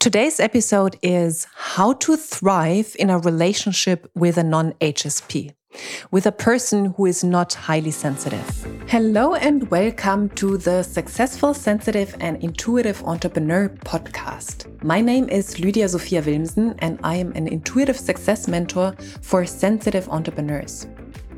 Today's episode is how to thrive in a relationship with a non HSP, with a person who is not highly sensitive. Hello, and welcome to the Successful, Sensitive, and Intuitive Entrepreneur podcast. My name is Lydia Sophia Wilmsen, and I am an intuitive success mentor for sensitive entrepreneurs.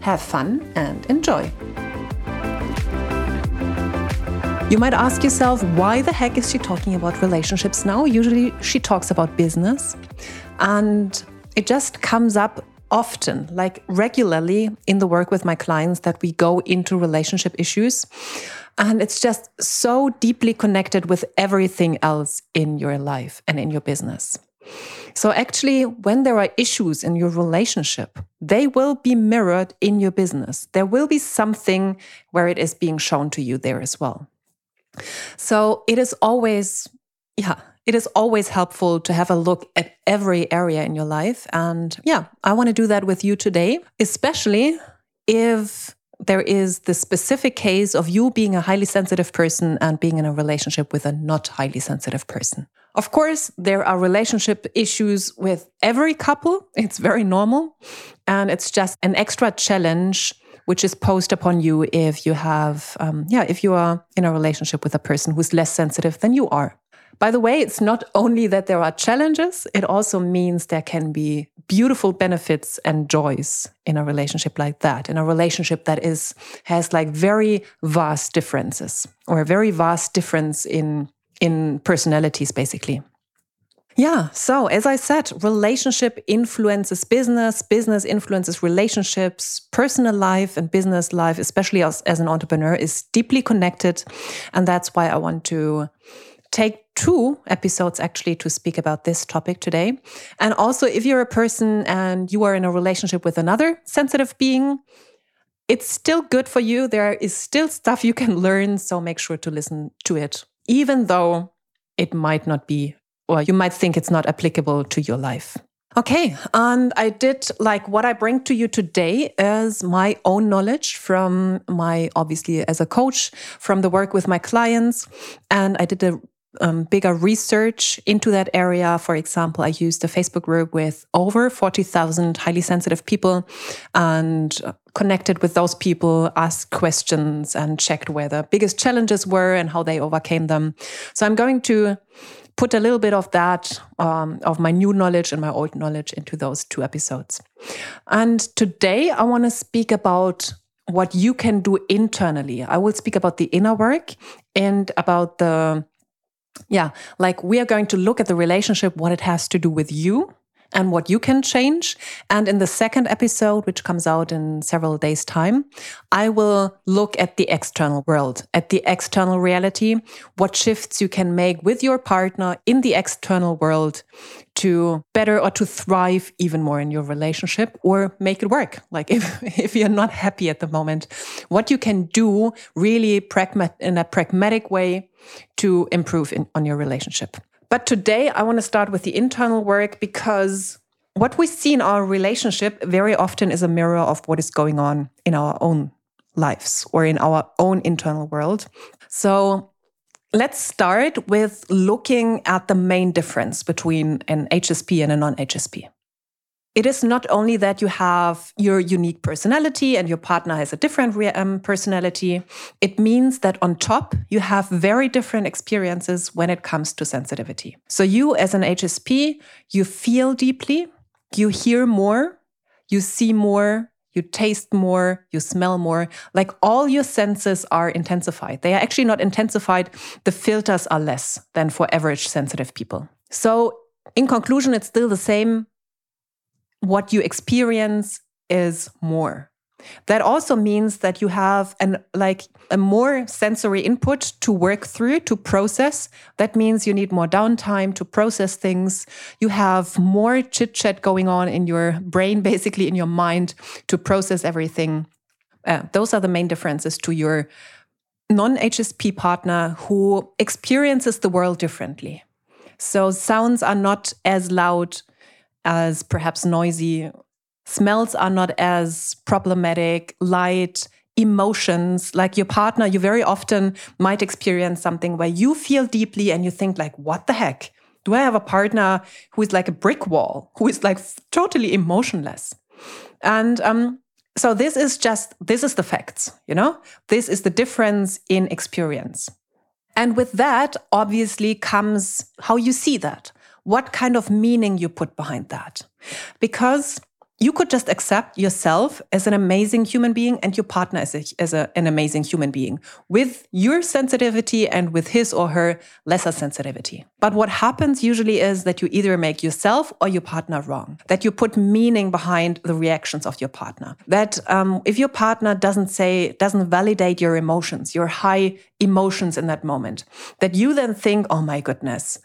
Have fun and enjoy. You might ask yourself, why the heck is she talking about relationships now? Usually she talks about business. And it just comes up often, like regularly in the work with my clients, that we go into relationship issues. And it's just so deeply connected with everything else in your life and in your business. So, actually, when there are issues in your relationship, they will be mirrored in your business. There will be something where it is being shown to you there as well. So, it is always, yeah, it is always helpful to have a look at every area in your life. And yeah, I want to do that with you today, especially if there is the specific case of you being a highly sensitive person and being in a relationship with a not highly sensitive person. Of course, there are relationship issues with every couple. It's very normal. And it's just an extra challenge which is posed upon you if you have, um, yeah, if you are in a relationship with a person who's less sensitive than you are. By the way, it's not only that there are challenges, it also means there can be beautiful benefits and joys in a relationship like that, in a relationship that is has like very vast differences or a very vast difference in in personalities basically. Yeah, so as I said, relationship influences business, business influences relationships, personal life and business life, especially as, as an entrepreneur, is deeply connected. And that's why I want to take two episodes actually to speak about this topic today. And also, if you're a person and you are in a relationship with another sensitive being, it's still good for you. There is still stuff you can learn. So make sure to listen to it, even though it might not be, or you might think it's not applicable to your life. Okay, and I did like what I bring to you today is my own knowledge from my, obviously, as a coach, from the work with my clients. And I did a um, bigger research into that area. For example, I used a Facebook group with over 40,000 highly sensitive people and connected with those people, asked questions, and checked where the biggest challenges were and how they overcame them. So I'm going to put a little bit of that, um, of my new knowledge and my old knowledge into those two episodes. And today I want to speak about what you can do internally. I will speak about the inner work and about the yeah, like we are going to look at the relationship, what it has to do with you and what you can change. And in the second episode, which comes out in several days' time, I will look at the external world, at the external reality, what shifts you can make with your partner in the external world to better or to thrive even more in your relationship or make it work. Like if, if you're not happy at the moment, what you can do really pragma- in a pragmatic way to improve in, on your relationship. But today I want to start with the internal work because what we see in our relationship very often is a mirror of what is going on in our own lives or in our own internal world. So Let's start with looking at the main difference between an HSP and a non HSP. It is not only that you have your unique personality and your partner has a different um, personality, it means that on top, you have very different experiences when it comes to sensitivity. So, you as an HSP, you feel deeply, you hear more, you see more, you taste more, you smell more. Like all your senses are intensified. They are actually not intensified, the filters are less than for average sensitive people. So, in conclusion, it's still the same. What you experience is more. That also means that you have an like a more sensory input to work through, to process. That means you need more downtime to process things. You have more chit chat going on in your brain, basically in your mind, to process everything. Uh, those are the main differences to your non HSP partner who experiences the world differently. So sounds are not as loud as perhaps noisy. Smells are not as problematic, light, emotions like your partner you very often might experience something where you feel deeply and you think like what the heck? Do i have a partner who is like a brick wall who is like totally emotionless? And um, so this is just this is the facts you know? This is the difference in experience. And with that obviously comes how you see that what kind of meaning you put behind that because you could just accept yourself as an amazing human being and your partner as, a, as a, an amazing human being with your sensitivity and with his or her lesser sensitivity. But what happens usually is that you either make yourself or your partner wrong, that you put meaning behind the reactions of your partner. That um, if your partner doesn't say, doesn't validate your emotions, your high emotions in that moment, that you then think, oh my goodness,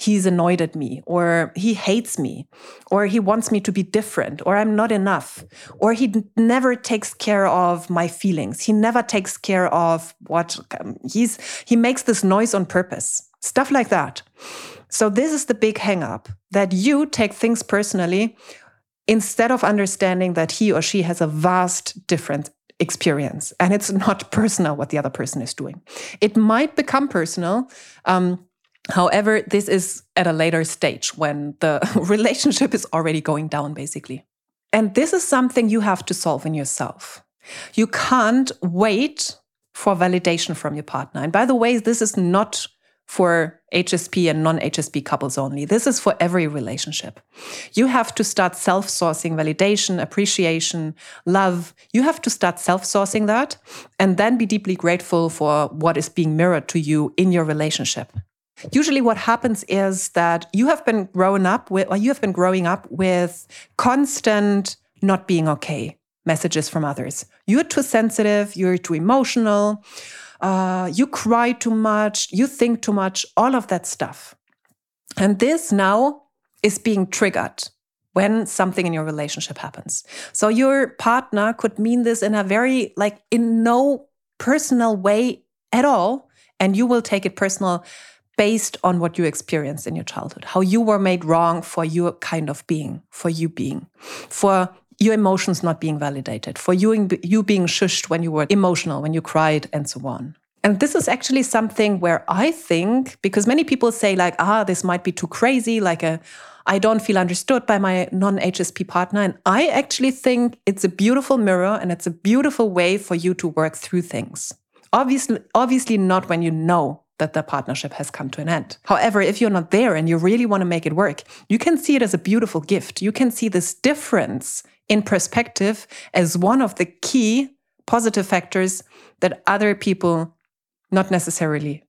he's annoyed at me or he hates me or he wants me to be different or I'm not enough or he never takes care of my feelings. He never takes care of what um, he's he makes this noise on purpose. Stuff like that. So this is the big hang up that you take things personally instead of understanding that he or she has a vast different experience and it's not personal what the other person is doing. It might become personal um, However, this is at a later stage when the relationship is already going down, basically. And this is something you have to solve in yourself. You can't wait for validation from your partner. And by the way, this is not for HSP and non HSP couples only. This is for every relationship. You have to start self sourcing validation, appreciation, love. You have to start self sourcing that and then be deeply grateful for what is being mirrored to you in your relationship. Usually, what happens is that you have been growing up with, or you have been growing up with constant not being okay messages from others. You're too sensitive, you're too emotional, uh, you cry too much, you think too much, all of that stuff. And this now is being triggered when something in your relationship happens. So your partner could mean this in a very, like, in no personal way at all. And you will take it personal based on what you experienced in your childhood, how you were made wrong for your kind of being, for you being, for your emotions not being validated, for you, you being shushed when you were emotional, when you cried, and so on. And this is actually something where I think, because many people say, like, ah, this might be too crazy, like a I don't feel understood by my non HSP partner. And I actually think it's a beautiful mirror and it's a beautiful way for you to work through things. Obviously, obviously not when you know that the partnership has come to an end. However, if you're not there and you really want to make it work, you can see it as a beautiful gift. You can see this difference in perspective as one of the key positive factors that other people not necessarily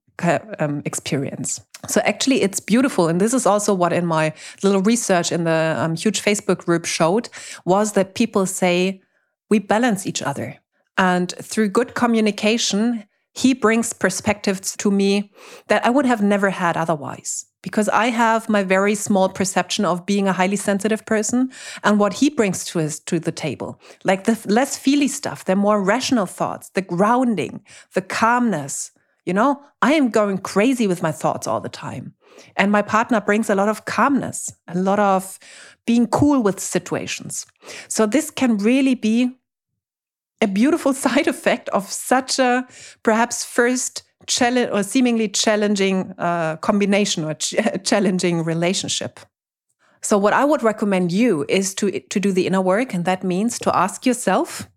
um, experience. So actually, it's beautiful, and this is also what in my little research in the um, huge Facebook group showed was that people say we balance each other, and through good communication, he brings perspectives to me that I would have never had otherwise. Because I have my very small perception of being a highly sensitive person and what he brings to us to the table. Like the less feely stuff, the more rational thoughts, the grounding, the calmness. You know, I am going crazy with my thoughts all the time. And my partner brings a lot of calmness, a lot of being cool with situations. So this can really be a beautiful side effect of such a perhaps first challenge or seemingly challenging uh, combination or ch challenging relationship. So, what I would recommend you is to, to do the inner work, and that means to ask yourself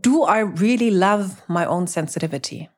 Do I really love my own sensitivity?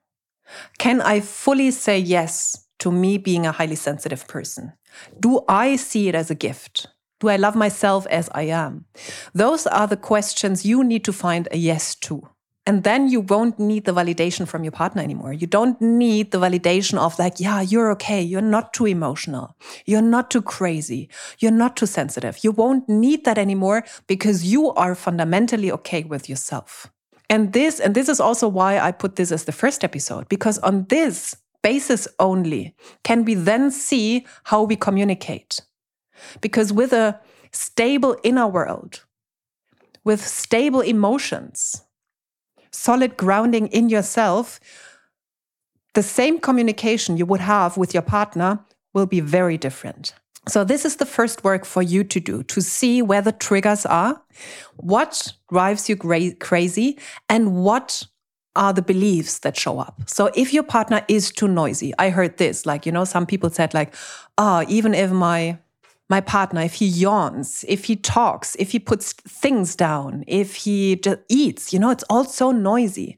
Can I fully say yes to me being a highly sensitive person? Do I see it as a gift? Do I love myself as I am? Those are the questions you need to find a yes to. And then you won't need the validation from your partner anymore. You don't need the validation of, like, yeah, you're okay. You're not too emotional. You're not too crazy. You're not too sensitive. You won't need that anymore because you are fundamentally okay with yourself. And this, and this is also why I put this as the first episode, because on this basis only can we then see how we communicate. Because with a stable inner world, with stable emotions, solid grounding in yourself, the same communication you would have with your partner will be very different. So, this is the first work for you to do to see where the triggers are, what drives you crazy, and what are the beliefs that show up. So, if your partner is too noisy, I heard this, like, you know, some people said, like, oh, even if my my partner, if he yawns, if he talks, if he puts things down, if he just eats, you know, it's all so noisy.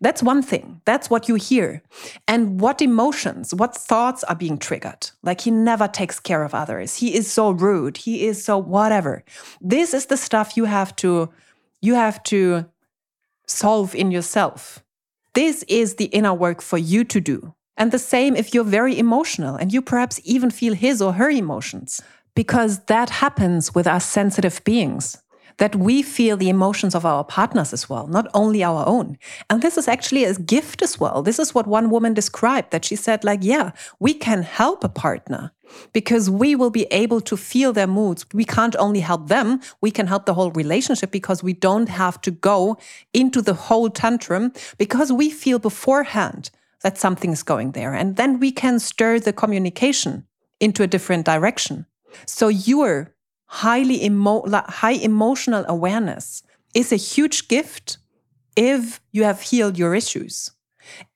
That's one thing. That's what you hear. And what emotions, what thoughts are being triggered? Like he never takes care of others. He is so rude. He is so whatever. This is the stuff you have to you have to solve in yourself. This is the inner work for you to do. And the same if you're very emotional and you perhaps even feel his or her emotions because that happens with us sensitive beings that we feel the emotions of our partners as well, not only our own. And this is actually a gift as well. This is what one woman described that she said, like, yeah, we can help a partner because we will be able to feel their moods. We can't only help them, we can help the whole relationship because we don't have to go into the whole tantrum because we feel beforehand that something is going there. And then we can stir the communication into a different direction. So your highly emo high emotional awareness is a huge gift if you have healed your issues.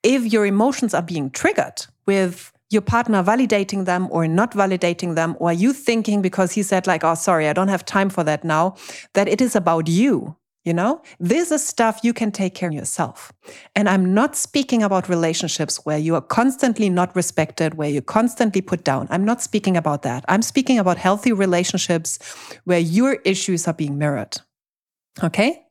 If your emotions are being triggered with your partner validating them or not validating them, or you thinking because he said, like, oh, sorry, I don't have time for that now, that it is about you you know, this is stuff you can take care of yourself. And I'm not speaking about relationships where you are constantly not respected, where you're constantly put down. I'm not speaking about that. I'm speaking about healthy relationships where your issues are being mirrored. Okay?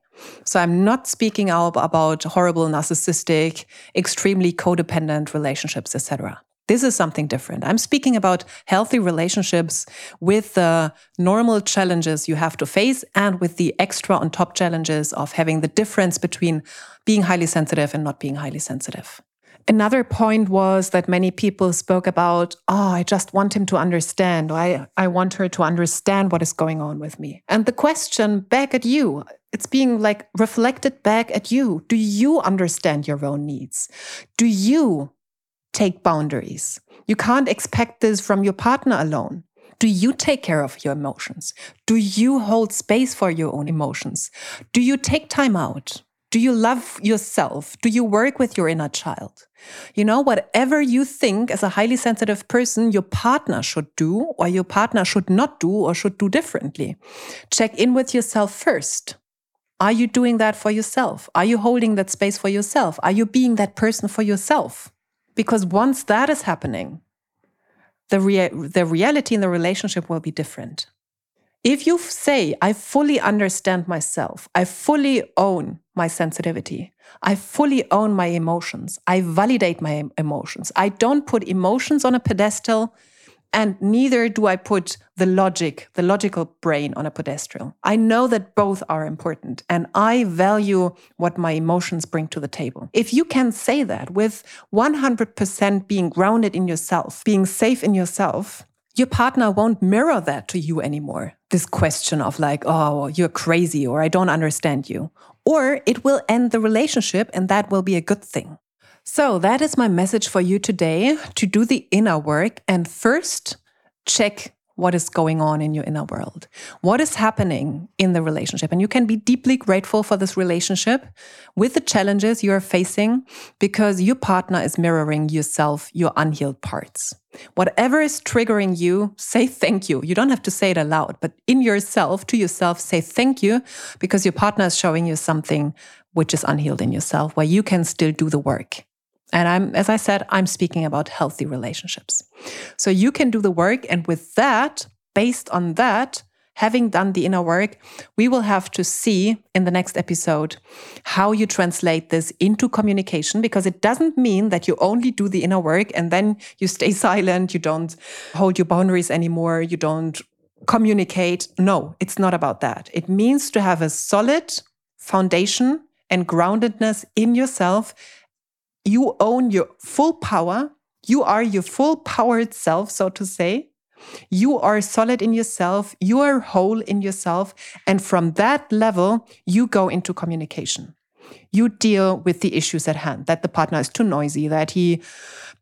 So I'm not speaking about horrible narcissistic, extremely codependent relationships, etc. This is something different. I'm speaking about healthy relationships with the normal challenges you have to face and with the extra on top challenges of having the difference between being highly sensitive and not being highly sensitive. Another point was that many people spoke about, oh, I just want him to understand, I, I want her to understand what is going on with me. And the question back at you, it's being like reflected back at you. Do you understand your own needs? Do you take boundaries. You can't expect this from your partner alone. Do you take care of your emotions? Do you hold space for your own emotions? Do you take time out? Do you love yourself? Do you work with your inner child? You know, whatever you think as a highly sensitive person your partner should do, or your partner should not do, or should do differently, check in with yourself first. Are you doing that for yourself? Are you holding that space for yourself? Are you being that person for yourself? Because once that is happening, the, rea the reality in the relationship will be different. If you say, I fully understand myself, I fully own my sensitivity, I fully own my emotions, I validate my emotions, I don't put emotions on a pedestal and neither do I put the logic, the logical brain on a pedestal. I know that both are important and I value what my emotions bring to the table. If you can say that with 100% being grounded in yourself, being safe in yourself, your partner won't mirror that to you anymore. This question of like, oh, you're crazy or I don't understand you. Or it will end the relationship and that will be a good thing. So, that is my message for you today to do the inner work and first check what is going on in your inner world. What is happening in the relationship? And you can be deeply grateful for this relationship with the challenges you are facing because your partner is mirroring yourself, your unhealed parts. Whatever is triggering you, say thank you. You don't have to say it aloud, but in yourself, to yourself, say thank you because your partner is showing you something which is unhealed in yourself where you can still do the work. And I'm, as I said, I'm speaking about healthy relationships. So you can do the work. And with that, based on that, having done the inner work, we will have to see in the next episode how you translate this into communication because it doesn't mean that you only do the inner work and then you stay silent, you don't hold your boundaries anymore, you don't communicate. No, it's not about that. It means to have a solid foundation and groundedness in yourself. You own your full power. You are your full powered self, so to say. You are solid in yourself. You are whole in yourself. And from that level, you go into communication. You deal with the issues at hand that the partner is too noisy, that he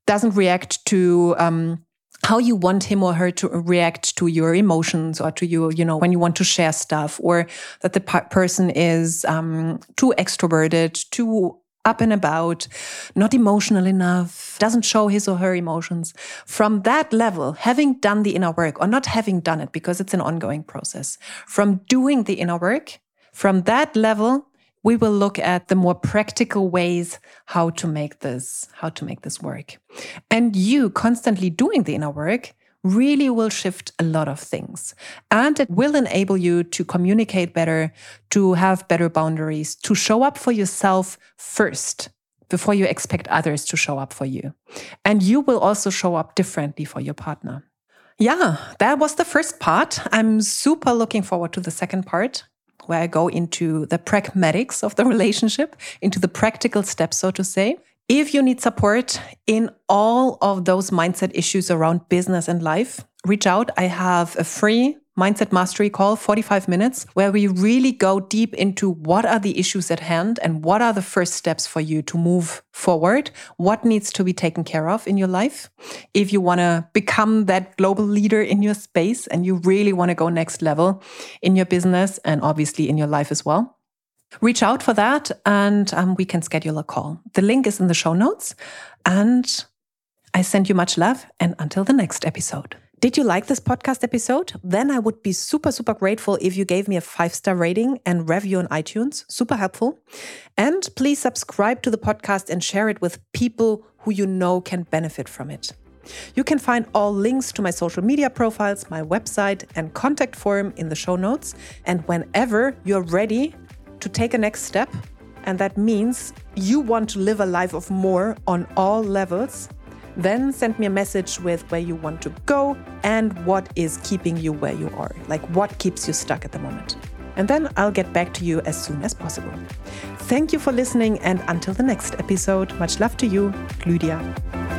doesn't react to um, how you want him or her to react to your emotions or to you, you know, when you want to share stuff, or that the person is um, too extroverted, too up and about, not emotional enough, doesn't show his or her emotions. From that level, having done the inner work or not having done it because it's an ongoing process, from doing the inner work, from that level, we will look at the more practical ways how to make this how to make this work and you constantly doing the inner work really will shift a lot of things and it will enable you to communicate better to have better boundaries to show up for yourself first before you expect others to show up for you and you will also show up differently for your partner yeah, that was the first part. I'm super looking forward to the second part where I go into the pragmatics of the relationship, into the practical steps, so to say. If you need support in all of those mindset issues around business and life, reach out. I have a free Mindset Mastery call, 45 minutes, where we really go deep into what are the issues at hand and what are the first steps for you to move forward. What needs to be taken care of in your life. If you want to become that global leader in your space and you really want to go next level in your business and obviously in your life as well. Reach out for that and um, we can schedule a call. The link is in the show notes. And I send you much love and until the next episode. Did you like this podcast episode? Then I would be super, super grateful if you gave me a five star rating and review on iTunes. Super helpful. And please subscribe to the podcast and share it with people who you know can benefit from it. You can find all links to my social media profiles, my website, and contact form in the show notes. And whenever you're ready to take a next step, and that means you want to live a life of more on all levels, then send me a message with where you want to go and what is keeping you where you are, like what keeps you stuck at the moment. And then I'll get back to you as soon as possible. Thank you for listening, and until the next episode, much love to you, Lydia.